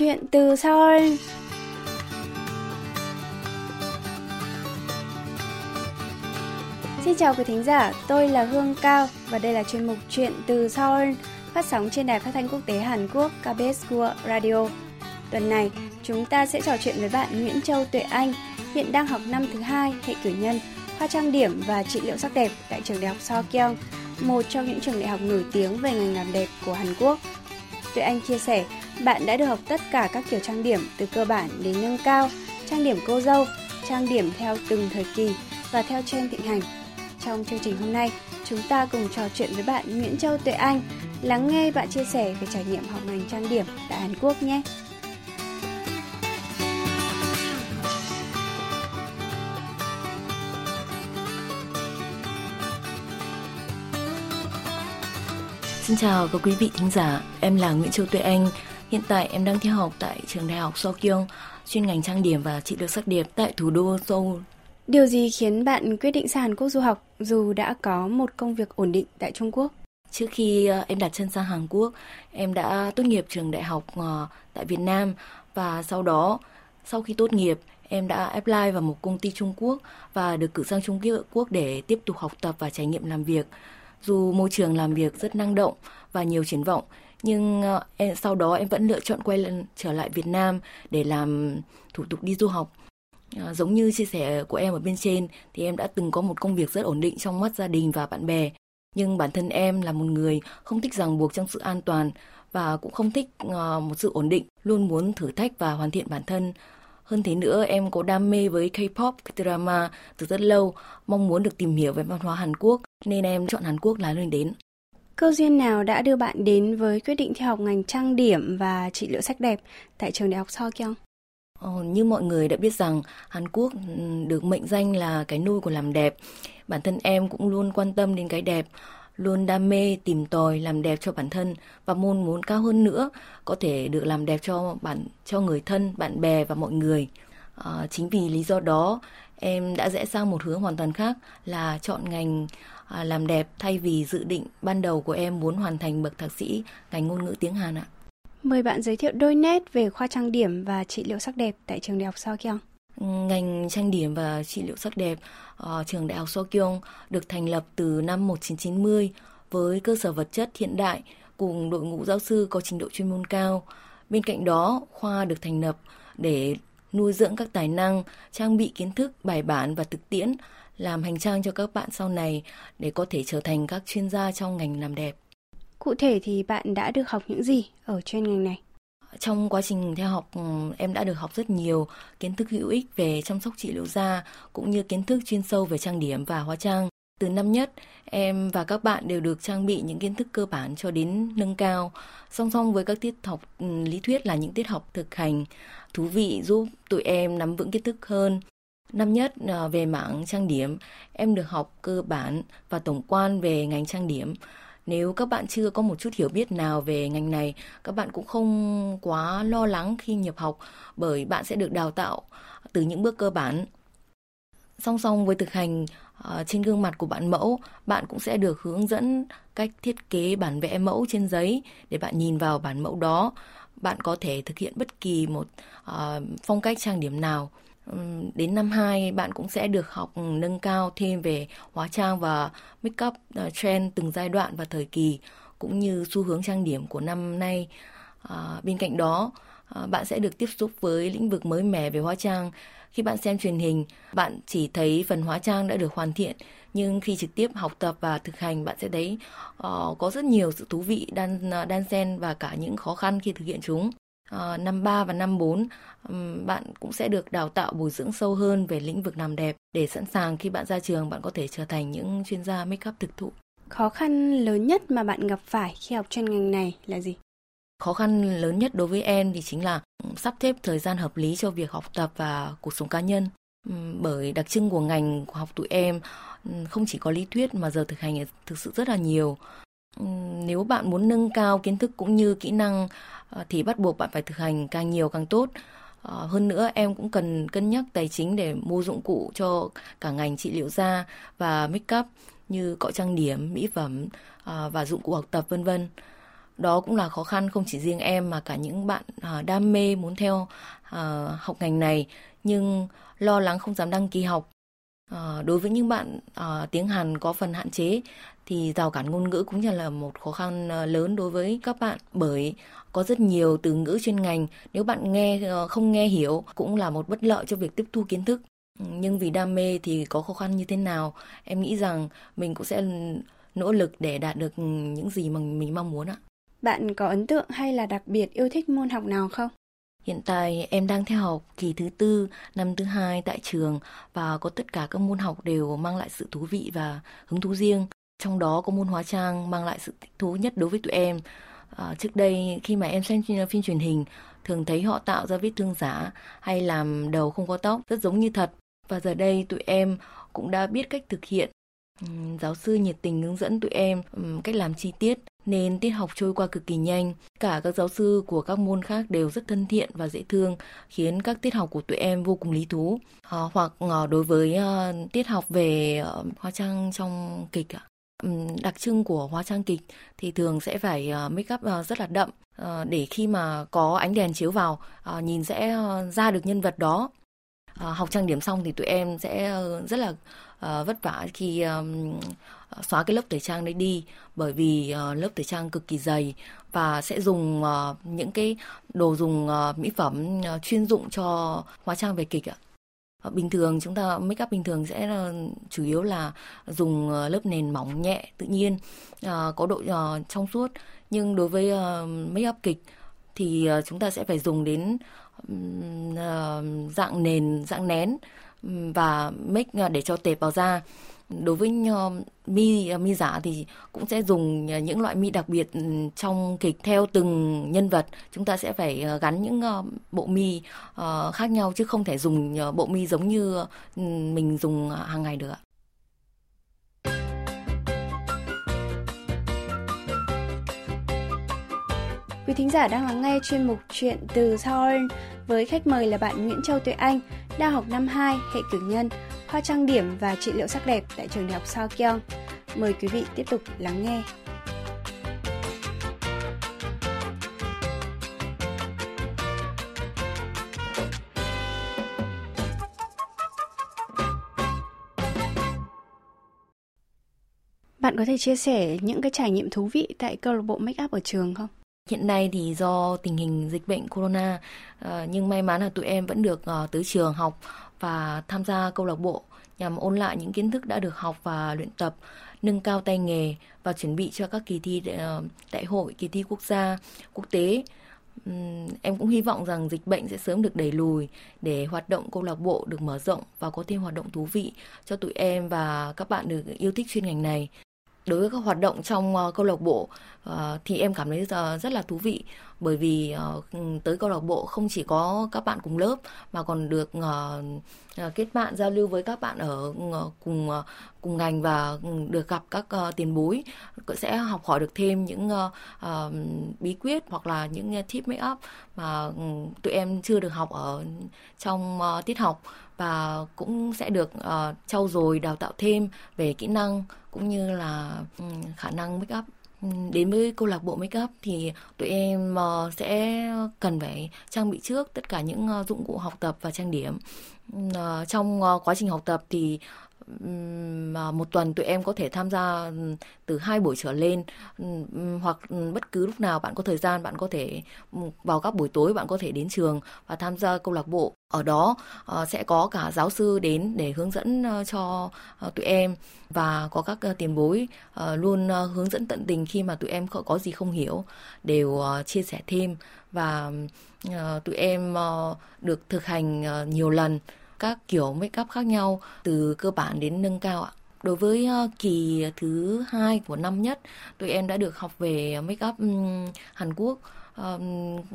Chuyện từ Seoul Xin chào quý thính giả, tôi là Hương Cao và đây là chuyên mục Chuyện từ Seoul phát sóng trên đài phát thanh quốc tế Hàn Quốc KBS World Radio. Tuần này, chúng ta sẽ trò chuyện với bạn Nguyễn Châu Tuệ Anh, hiện đang học năm thứ hai hệ cử nhân, khoa trang điểm và trị liệu sắc đẹp tại trường đại học Sokyong, một trong những trường đại học nổi tiếng về ngành làm đẹp của Hàn Quốc. Tuệ Anh chia sẻ, bạn đã được học tất cả các kiểu trang điểm từ cơ bản đến nâng cao, trang điểm cô dâu, trang điểm theo từng thời kỳ và theo trend thịnh hành. Trong chương trình hôm nay, chúng ta cùng trò chuyện với bạn Nguyễn Châu Tuệ Anh, lắng nghe bạn chia sẻ về trải nghiệm học ngành trang điểm tại Hàn Quốc nhé. Xin chào các quý vị thính giả, em là Nguyễn Châu Tuệ Anh. Hiện tại em đang theo học tại trường đại học Sokyong, chuyên ngành trang điểm và trị liệu sắc đẹp tại thủ đô Seoul. Điều gì khiến bạn quyết định sang Hàn Quốc du học dù đã có một công việc ổn định tại Trung Quốc? Trước khi ờ, em đặt chân sang Hàn Quốc, em đã tốt nghiệp trường đại học ờ, tại Việt Nam và sau đó, sau khi tốt nghiệp, em đã apply vào một công ty Trung Quốc và được cử sang Trung Quốc để tiếp tục học tập và trải nghiệm làm việc. Dù môi trường làm việc rất năng động và nhiều triển vọng, nhưng ờ, em, sau đó em vẫn lựa chọn quay lần trở lại Việt Nam để làm thủ tục đi du học. À, giống như chia sẻ của em ở bên trên thì em đã từng có một công việc rất ổn định trong mắt gia đình và bạn bè. Nhưng bản thân em là một người không thích ràng buộc trong sự an toàn và cũng không thích uh, một sự ổn định, luôn muốn thử thách và hoàn thiện bản thân. Hơn thế nữa, em có đam mê với K-pop, K-drama từ rất lâu, mong muốn được tìm hiểu về văn hóa Hàn Quốc, nên em chọn Hàn Quốc là nơi đến. Cơ duyên nào đã đưa bạn đến với quyết định theo học ngành trang điểm và trị liệu sắc đẹp tại trường đại học Sokyong? Ờ, như mọi người đã biết rằng Hàn Quốc ừ, được mệnh danh là cái nôi của làm đẹp. Bản thân em cũng luôn quan tâm đến cái đẹp, luôn đam mê tìm tòi làm đẹp cho bản thân và mong muốn cao hơn nữa có thể được làm đẹp cho bản cho người thân, bạn bè và mọi người. À, chính vì lý do đó em đã rẽ sang một hướng hoàn toàn khác là chọn ngành à, làm đẹp thay vì dự định ban đầu của em muốn hoàn thành bậc thạc sĩ ngành ngôn ngữ tiếng Hàn ạ. Mời bạn giới thiệu đôi nét về khoa trang điểm và trị liệu sắc đẹp tại trường đại học Sokyong. Ngành trang điểm và trị liệu sắc đẹp ở trường đại học Sokyong được thành lập từ năm 1990 với cơ sở vật chất hiện đại cùng đội ngũ giáo sư có trình độ chuyên môn cao. Bên cạnh đó, khoa được thành lập để nuôi dưỡng các tài năng, trang bị kiến thức bài bản và thực tiễn, làm hành trang cho các bạn sau này để có thể trở thành các chuyên gia trong ngành làm đẹp. Cụ thể thì bạn đã được học những gì ở chuyên ngành này? Trong quá trình theo học, ừ, em đã được học rất nhiều kiến thức hữu ích về chăm sóc trị liệu da, cũng như kiến thức chuyên sâu về trang điểm và hóa trang. Từ năm nhất, em và các bạn đều được trang bị những kiến thức cơ bản cho đến nâng cao. Song song với các tiết học ừ, lý thuyết là những tiết học thực hành thú vị giúp tụi em nắm vững kiến thức hơn. Năm nhất ờ, về mảng trang điểm, em được học cơ bản và tổng quan về ngành trang điểm. Nếu các bạn chưa có một chút hiểu biết nào về ngành này, các bạn cũng không quá lo lắng khi nhập học bởi bạn sẽ được đào tạo từ những bước cơ bản. Song song với thực hành ờ, trên gương mặt của bạn mẫu, bạn cũng sẽ được hướng dẫn cách thiết kế bản vẽ mẫu trên giấy để bạn nhìn vào bản mẫu đó. Bạn có thể thực hiện bất kỳ một ờ, phong cách trang điểm nào đến năm 2 bạn cũng sẽ được học nâng cao thêm về hóa trang và make up ờ, trend từng giai đoạn và thời kỳ cũng như xu hướng trang điểm của năm nay. À, bên cạnh đó, à, bạn sẽ được tiếp xúc với lĩnh vực mới mẻ về hóa trang. Khi bạn xem truyền hình, bạn chỉ thấy phần hóa trang đã được hoàn thiện, nhưng khi trực tiếp học tập và thực hành, bạn sẽ thấy uh, có rất nhiều sự thú vị đan đan xen và cả những khó khăn khi thực hiện chúng. Ờ, năm 3 và năm 4 bạn cũng sẽ được đào tạo bồi dưỡng sâu hơn về lĩnh vực làm đẹp để sẵn sàng khi bạn ra trường bạn có thể trở thành những chuyên gia make up thực thụ. Khó khăn lớn nhất mà bạn gặp phải khi học chuyên ngành này là gì? Khó khăn lớn nhất đối với em thì chính là sắp xếp thời gian hợp lý cho việc học tập và cuộc sống cá nhân. Bởi đặc trưng của ngành của học tụi em không chỉ có lý thuyết mà giờ thực hành thực sự rất là nhiều. Nếu bạn muốn nâng cao kiến thức cũng như kỹ năng ờ, thì bắt buộc bạn phải thực hành càng nhiều càng tốt. Ờ, hơn nữa em cũng cần cân nhắc tài chính để mua dụng cụ cho cả ngành trị liệu da và make up như cọ trang điểm, mỹ phẩm ờ, và dụng cụ học tập vân vân. đó cũng là khó khăn không chỉ riêng em mà cả những bạn đam mê muốn theo học ngành này nhưng lo lắng không dám đăng ký học. Đối với những bạn tiếng Hàn có phần hạn chế thì rào cản ngôn ngữ cũng như là một khó khăn uh, lớn đối với các bạn bởi có rất nhiều từ ngữ chuyên ngành nếu bạn nghe uh, không nghe hiểu cũng là một bất lợi cho việc tiếp thu kiến thức. Nhưng vì đam mê thì có khó khăn như thế nào, em nghĩ rằng mình cũng sẽ nỗ lực để đạt được những gì mà mình mong muốn ạ. Bạn có ấn tượng hay là đặc biệt yêu thích môn học nào không? Hiện tại em đang theo học kỳ thứ tư, năm thứ hai tại trường và có tất cả các môn học đều mang lại sự thú vị và hứng thú riêng. Trong đó có môn hóa trang mang lại sự thích thú nhất đối với tụi em. À, trước đây khi mà em xem phim truyền hình, thường thấy họ tạo ra vết thương giả hay làm đầu không có tóc rất giống như thật. Và giờ đây tụi em cũng đã biết cách thực hiện Giáo sư nhiệt tình hướng dẫn tụi em cách làm chi tiết nên tiết học trôi qua cực kỳ nhanh. Cả các giáo sư của các môn khác đều rất thân thiện và dễ thương, khiến các tiết học của tụi em vô cùng lý thú. À, hoặc à, đối với à, tiết học về à, hóa trang trong kịch ạ. Đặc trưng của hóa trang kịch thì thường sẽ phải ờ, make up ờ, rất là đậm ờ, để khi mà có ánh đèn chiếu vào nhìn sẽ ra được nhân vật đó. Học trang điểm xong thì tụi em sẽ rất là vất vả khi xóa cái lớp tẩy trang đấy đi, bởi vì lớp tẩy trang cực kỳ dày và sẽ dùng những cái đồ dùng mỹ phẩm chuyên dụng cho hóa trang về kịch ạ. Ờ, bình thường, chúng ta make up bình thường sẽ là chủ yếu là dùng ờ, lớp nền mỏng nhẹ, tự nhiên ờ, có độ trong suốt. Nhưng đối với make up kịch thì chúng ta sẽ phải dùng đến dạng nền, dạng nén và make để cho tệp vào da đối với mi à, mi giả thì cũng sẽ dùng à, những loại mi đặc biệt ừ, trong kịch theo từng nhân vật chúng ta sẽ phải à, gắn những bộ mi khác nhau chứ không thể dùng bộ mi giống như ừ, mình dùng hàng ngày được ạ. Quý thính giả đang lắng nghe chuyên mục Chuyện từ Seoul với khách mời là bạn Nguyễn Châu Tuệ Anh, đang học năm 2 hệ cử nhân, hoa trang điểm và trị liệu sắc đẹp tại trường đại học Sao Kyung. Mời quý vị tiếp tục lắng nghe. Bạn có thể chia sẻ những cái trải nghiệm thú vị tại câu lạc bộ make up ở trường không? Hiện nay thì do tình hình dịch bệnh corona ờ, nhưng may mắn là tụi em vẫn được ờ, tới trường học và tham gia câu lạc bộ nhằm ôn lại những kiến thức đã được học và luyện tập, nâng cao tay nghề và chuẩn bị cho các kỳ thi ờ, đại hội, kỳ thi quốc gia, quốc tế. Em cũng hy vọng rằng dịch bệnh sẽ sớm được đẩy lùi để hoạt động câu lạc bộ được mở rộng và có thêm hoạt động thú vị cho tụi em và các bạn được yêu thích chuyên ngành này đối với các hoạt động trong uh, câu lạc bộ uh, thì em cảm thấy uh, rất là thú vị. Bởi vì uh, tới câu lạc bộ không chỉ có các bạn cùng lớp mà còn được uh, kết bạn giao lưu với các bạn ở uh, cùng uh, cùng ngành và ừ, được gặp các uh, tiền bối. Sẽ học hỏi được thêm những uh, uh, bí quyết hoặc là những tip make up mà ừ, tụi em chưa được học ở trong uh, tiết học và cũng sẽ được uh, trau dồi đào tạo thêm về kỹ năng cũng như là um, khả năng make up. Ừ, đến với câu lạc bộ make up thì tụi em uh, sẽ cần phải trang bị trước tất cả những uh, dụng cụ học tập và trang điểm. Uh, trong uh, quá trình học tập thì mà một tuần tụi em có thể tham gia ừ, từ hai buổi trở lên ừ, ừ, hoặc bất cứ lúc nào bạn có thời gian bạn có thể vào các buổi tối bạn có thể đến trường và tham gia câu lạc bộ. Ở đó ờ, sẽ có cả giáo sư đến để hướng dẫn ờ, cho ờ, tụi em và có các tiền bối luôn hướng dẫn tận tình khi mà tụi em có, gì không hiểu đều chia sẻ thêm và tụi em được thực hành nhiều lần các kiểu make up khác nhau từ cơ bản đến nâng cao ạ. Đối với ờ, kỳ thứ hai của năm nhất, tụi em đã được học về make up Hàn Quốc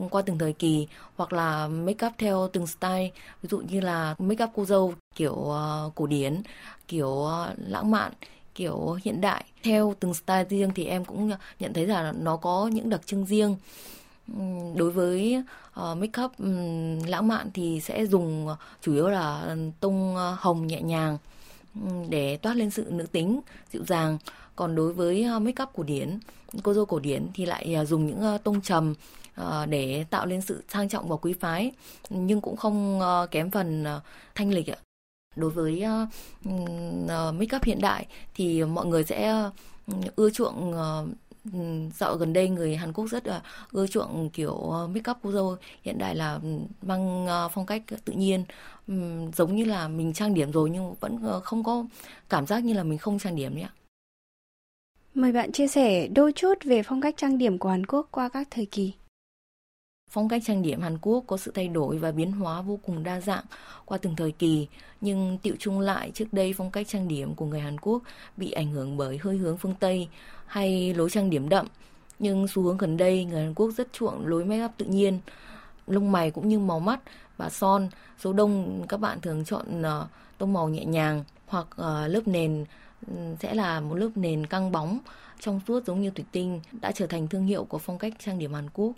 qua từng thời kỳ hoặc là make up theo từng style. Ví dụ như là make up cô dâu kiểu uh, cổ điển kiểu uh, lãng mạn kiểu hiện đại. Theo từng style riêng thì em cũng nhận thấy là nó có những đặc trưng riêng đối với ờ, uh, make up um, lãng mạn thì sẽ dùng uh, chủ yếu là tông uh, hồng nhẹ nhàng um, để toát lên sự nữ tính dịu dàng. Còn đối với make up cổ điển cô dâu cổ điển thì lại dùng những tông trầm để tạo lên sự sang trọng và quý phái nhưng cũng không kém phần thanh lịch ạ. Đối với make up hiện đại thì mọi người sẽ ưa chuộng Ừ, dạo gần đây người Hàn Quốc rất là ưa chuộng kiểu ờ, make up cô dâu hiện đại là ừ, mang ờ, phong cách tự nhiên ừ, giống như là mình trang điểm rồi nhưng vẫn ờ, không có cảm giác như là mình không trang điểm đấy ạ. Mời bạn chia sẻ đôi chút về phong cách trang điểm của Hàn Quốc qua các thời kỳ. Phong cách trang điểm Hàn Quốc có sự thay đổi và biến hóa vô cùng đa dạng qua từng thời kỳ, nhưng tiệu chung lại trước đây phong cách trang điểm của người Hàn Quốc bị ảnh hưởng bởi hơi hướng phương Tây hay lối trang điểm đậm. Nhưng xu hướng gần đây, người Hàn Quốc rất chuộng lối make up tự nhiên, lông mày cũng như màu mắt và son. Số đông các bạn thường chọn ờ, tông màu nhẹ nhàng hoặc ờ, lớp nền sẽ là một lớp nền căng bóng trong suốt giống như thủy tinh đã trở thành thương hiệu của phong cách trang điểm Hàn Quốc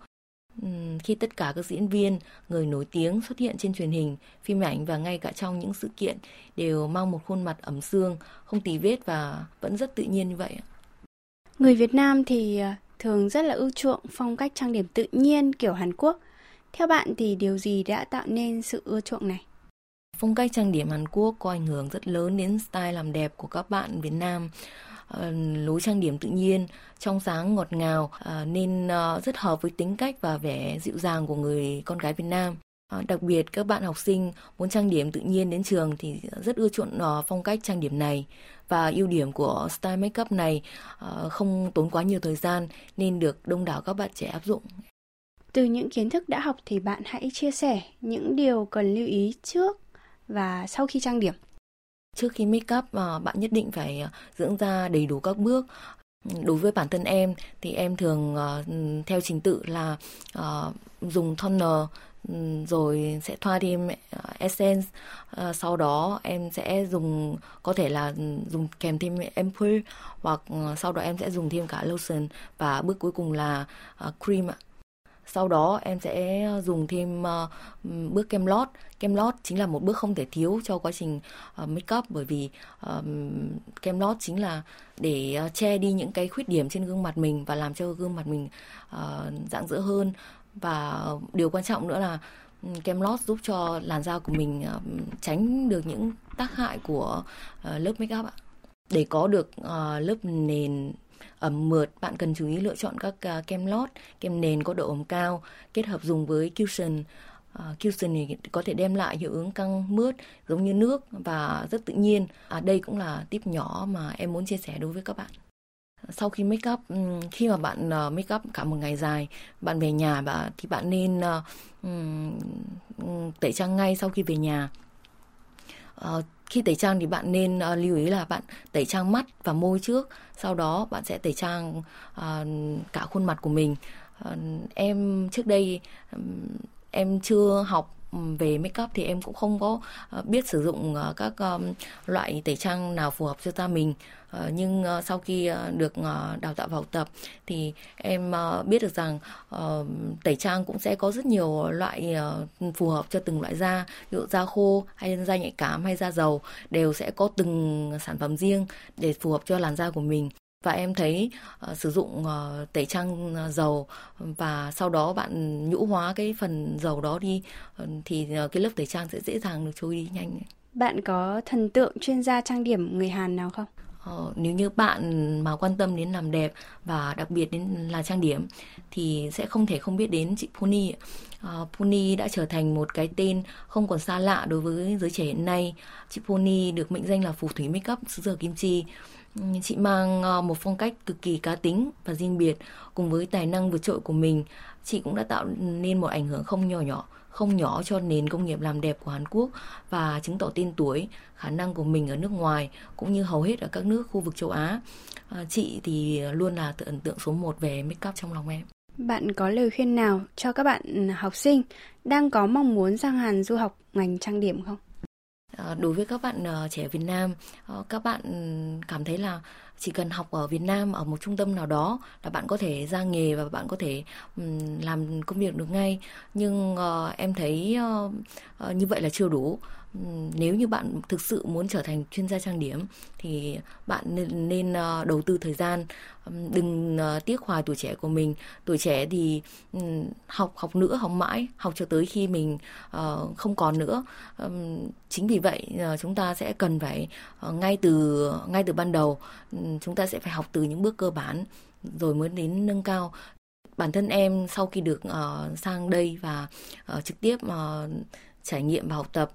khi tất cả các diễn viên, người nổi tiếng xuất hiện trên truyền hình, phim ảnh và ngay cả trong những sự kiện đều mang một khuôn mặt ẩm xương, không tì vết và vẫn rất tự nhiên như vậy. Người Việt Nam thì à, thường rất là ưa chuộng phong cách trang điểm tự nhiên kiểu Hàn Quốc. Theo bạn thì điều gì đã tạo nên sự ưa chuộng này? Phong cách trang điểm Hàn Quốc có ảnh hưởng rất lớn đến style làm đẹp của các bạn Việt Nam. Ờ, lối trang điểm tự nhiên, trong sáng ngọt ngào ờ, nên ờ, rất hợp với tính cách và vẻ dịu dàng của người con gái Việt Nam. Đặc biệt các bạn học sinh muốn trang điểm tự nhiên đến trường thì rất ưa chuộng phong cách trang điểm này và ưu điểm của style makeup này không tốn quá nhiều thời gian nên được đông đảo các bạn trẻ áp dụng. Từ những kiến thức đã học thì bạn hãy chia sẻ những điều cần lưu ý trước và sau khi trang điểm trước khi make up ờ, bạn nhất định phải ờ, dưỡng da đầy đủ các bước. Đối với bản thân em thì em thường uh, theo trình tự là uh, dùng toner rồi sẽ thoa thêm essence. Uh, sau đó em sẽ dùng có thể là dùng kèm thêm ampoule hoặc uh, sau đó em sẽ dùng thêm cả lotion. Và bước cuối cùng là uh, cream ạ sau đó em sẽ ờ, dùng thêm uh, bước kem lót. Kem lót chính là một bước không thể thiếu cho quá trình uh, make up bởi vì uh, kem lót chính là để uh, che đi những cái khuyết điểm trên gương mặt mình và làm cho gương mặt mình uh, dỡ rỡ hơn. Và điều quan trọng nữa là kem lót giúp cho làn da của mình uh, tránh được những tác hại của uh, lớp make up ạ. Để có được uh, lớp nền ẩm mượt, bạn cần chú ý lựa chọn các uh, kem lót, kem nền có độ ẩm cao, kết hợp dùng với cushion. Uh, cushion thì có thể đem lại hiệu ứng căng mướt giống như nước và rất tự nhiên. À, đây cũng là tip nhỏ mà em muốn chia sẻ đối với các bạn sau khi make up khi mà bạn à, make up cả một ngày dài bạn về nhà bạn thì bạn nên uh, tẩy trang ngay sau khi về nhà uh, khi tẩy trang thì bạn nên uh, lưu ý là bạn tẩy trang mắt và môi trước. Sau đó bạn sẽ tẩy trang uh, cả khuôn mặt của mình. Uh, em trước đây um, em chưa học về make up thì em cũng không có ờ, biết sử dụng ờ, các ờ, loại tẩy trang nào phù hợp cho da mình. Nhưng sau khi được đào tạo và học tập thì em biết được rằng tẩy trang cũng sẽ có rất nhiều loại phù hợp cho từng loại da. Ví dụ da khô hay da nhạy cảm hay da dầu đều sẽ có từng sản phẩm riêng để phù hợp cho làn da của mình và em thấy uh, sử dụng uh, tẩy trang uh, dầu và sau đó bạn nhũ hóa cái phần dầu đó đi uh, thì uh, cái lớp tẩy trang sẽ dễ dàng được trôi đi nhanh. Bạn có thần tượng chuyên gia trang điểm người Hàn nào không? Ờ, nếu như bạn mà quan tâm đến làm đẹp và đặc biệt đến là trang điểm thì sẽ không thể không biết đến chị Puni. Uh, Puni đã trở thành một cái tên không còn xa lạ đối với giới trẻ hiện nay. Chị Puni được mệnh danh là phù thủy makeup xứ sở kim chi. Chị mang ờ, một phong cách cực kỳ cá tính và riêng biệt cùng với tài năng vượt trội của mình, chị cũng đã tạo nên một ảnh hưởng không nhỏ nhỏ không nhỏ cho nền công nghiệp làm đẹp của Hàn Quốc và chứng tỏ tên tuổi, khả năng của mình ở nước ngoài cũng như hầu hết ở các nước khu vực châu Á. À, chị thì luôn là tự ấn tượng số 1 về make up trong lòng em. Bạn có lời khuyên nào cho các bạn học sinh đang có mong muốn sang Hàn du học ngành trang điểm không? Ờ, đối với các bạn ờ, trẻ Việt Nam ờ, các bạn cảm thấy là chỉ cần học ở Việt Nam, ở một trung tâm nào đó là bạn có thể ra nghề và bạn có thể làm công việc được ngay. Nhưng em thấy như vậy là chưa đủ nếu như bạn thực sự muốn trở thành chuyên gia trang điểm thì bạn nên, nên đầu tư thời gian. Đừng ờ, tiếc hoài tuổi trẻ của mình. Tuổi trẻ thì học học nữa học mãi học cho tới khi mình ờ, không còn nữa. Chính vì vậy chúng ta sẽ cần phải ngay từ ngay từ ban đầu chúng ta sẽ phải học từ những bước cơ bản rồi mới đến nâng cao. Bản thân em sau khi được uh, sang đây và uh, trực tiếp uh, trải nghiệm và học tập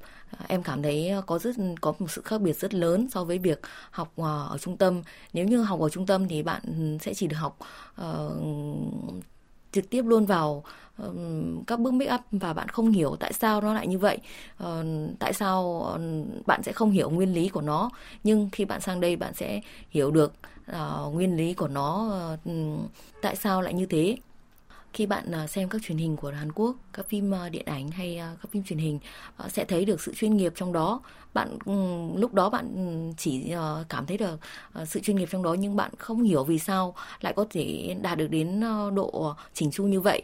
em cảm thấy có rất có một sự khác biệt rất lớn so với việc học ờ, ở trung tâm. Nếu như học ở trung tâm thì bạn sẽ chỉ được học uh, trực tiếp luôn vào ờ, các bước make up và bạn không hiểu tại sao nó lại như vậy. Uh, tại sao uh, bạn sẽ không hiểu nguyên lý của nó. Nhưng khi bạn sang đây bạn sẽ hiểu được uh, nguyên lý của nó uh, tại sao lại như thế khi bạn à, xem các truyền hình của Hàn Quốc, các phim à, điện ảnh hay à, các phim truyền hình sẽ thấy được sự chuyên nghiệp trong đó. Bạn ừ, lúc đó bạn ừ, chỉ ờ, cảm thấy được ờ, sự chuyên nghiệp trong đó nhưng bạn không hiểu vì sao lại có thể đạt được đến ờ, độ chỉnh chu như vậy.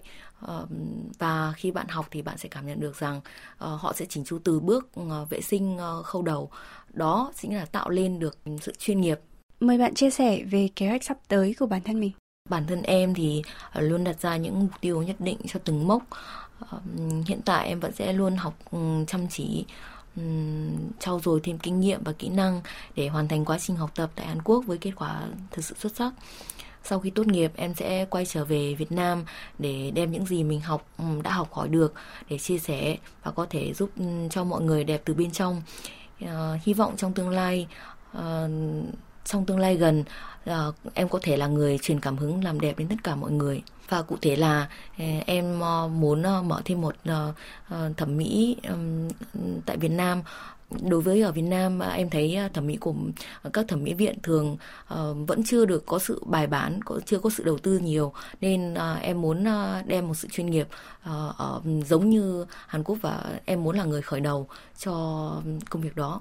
và khi bạn học thì bạn sẽ cảm nhận được rằng họ sẽ chỉnh chu từ bước ừ, vệ sinh khâu đầu đó chính là tạo lên được sự chuyên nghiệp mời bạn chia sẻ về kế hoạch sắp tới của bản thân mình bản thân em thì ờ, luôn đặt ra những mục tiêu nhất định cho từng mốc ờ, hiện tại em vẫn sẽ luôn học ừ, chăm chỉ ừ, trau dồi thêm kinh nghiệm và kỹ năng để hoàn thành quá trình học tập tại Hàn Quốc với kết quả thực sự xuất sắc. Sau khi tốt nghiệp, em sẽ quay trở về Việt Nam để đem những gì mình học ừ, đã học hỏi được để chia sẻ và có thể giúp cho mọi người đẹp từ bên trong. Ờ, hy vọng trong tương lai trong tương lai gần uh, em có thể là người truyền cảm hứng làm đẹp đến tất cả mọi người. Và cụ thể là ờ, em ờ, muốn mở thêm một thẩm mỹ tại Việt Nam. Đối với ở Việt Nam em thấy thẩm mỹ của các thẩm mỹ viện thường vẫn chưa được có sự bài bản, có, chưa có sự đầu tư nhiều. Nên em muốn đem một sự chuyên nghiệp giống như Hàn Quốc và em muốn là người khởi đầu cho công việc đó.